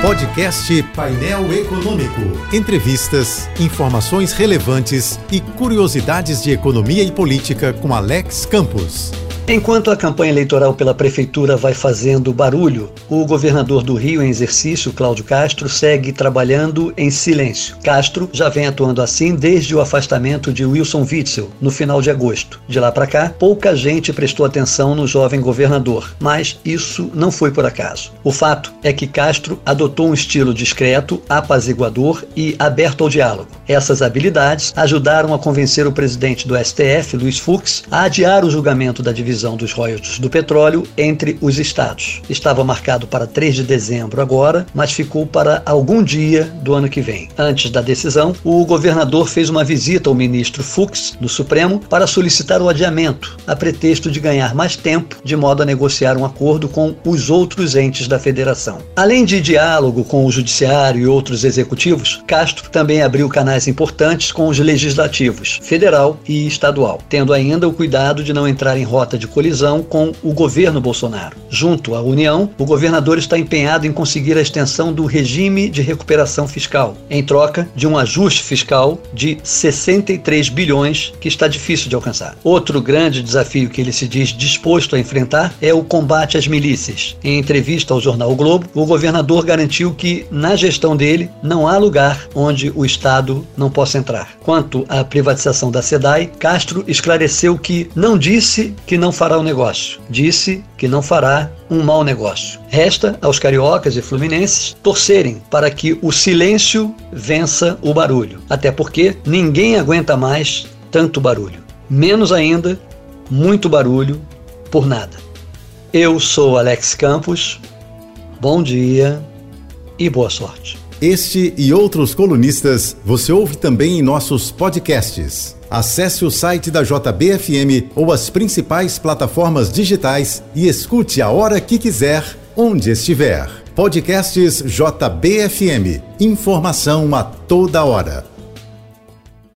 Podcast Painel Econômico. Entrevistas, informações relevantes e curiosidades de economia e política com Alex Campos. Enquanto a campanha eleitoral pela prefeitura vai fazendo barulho, o governador do Rio em exercício, Cláudio Castro, segue trabalhando em silêncio. Castro já vem atuando assim desde o afastamento de Wilson Witzel, no final de agosto. De lá para cá, pouca gente prestou atenção no jovem governador, mas isso não foi por acaso. O fato é que Castro adotou um estilo discreto, apaziguador e aberto ao diálogo. Essas habilidades ajudaram a convencer o presidente do STF, Luiz Fux, a adiar o julgamento da divisão divisão dos royalties do petróleo entre os estados. Estava marcado para 3 de dezembro agora, mas ficou para algum dia do ano que vem. Antes da decisão, o governador fez uma visita ao ministro Fux do Supremo para solicitar o adiamento, a pretexto de ganhar mais tempo, de modo a negociar um acordo com os outros entes da federação. Além de diálogo com o judiciário e outros executivos, Castro também abriu canais importantes com os legislativos, federal e estadual, tendo ainda o cuidado de não entrar em rota de colisão com o governo Bolsonaro. Junto à União, o governador está empenhado em conseguir a extensão do regime de recuperação fiscal, em troca de um ajuste fiscal de 63 bilhões que está difícil de alcançar. Outro grande desafio que ele se diz disposto a enfrentar é o combate às milícias. Em entrevista ao jornal o Globo, o governador garantiu que na gestão dele não há lugar onde o Estado não possa entrar. Quanto à privatização da SEDAI, Castro esclareceu que não disse que não fará o negócio. Disse que não fará um mau negócio. Resta aos cariocas e fluminenses torcerem para que o silêncio vença o barulho. Até porque ninguém aguenta mais tanto barulho. Menos ainda, muito barulho por nada. Eu sou Alex Campos. Bom dia e boa sorte. Este e outros colunistas você ouve também em nossos podcasts. Acesse o site da JBFM ou as principais plataformas digitais e escute a hora que quiser, onde estiver. Podcasts JBFM. Informação a toda hora.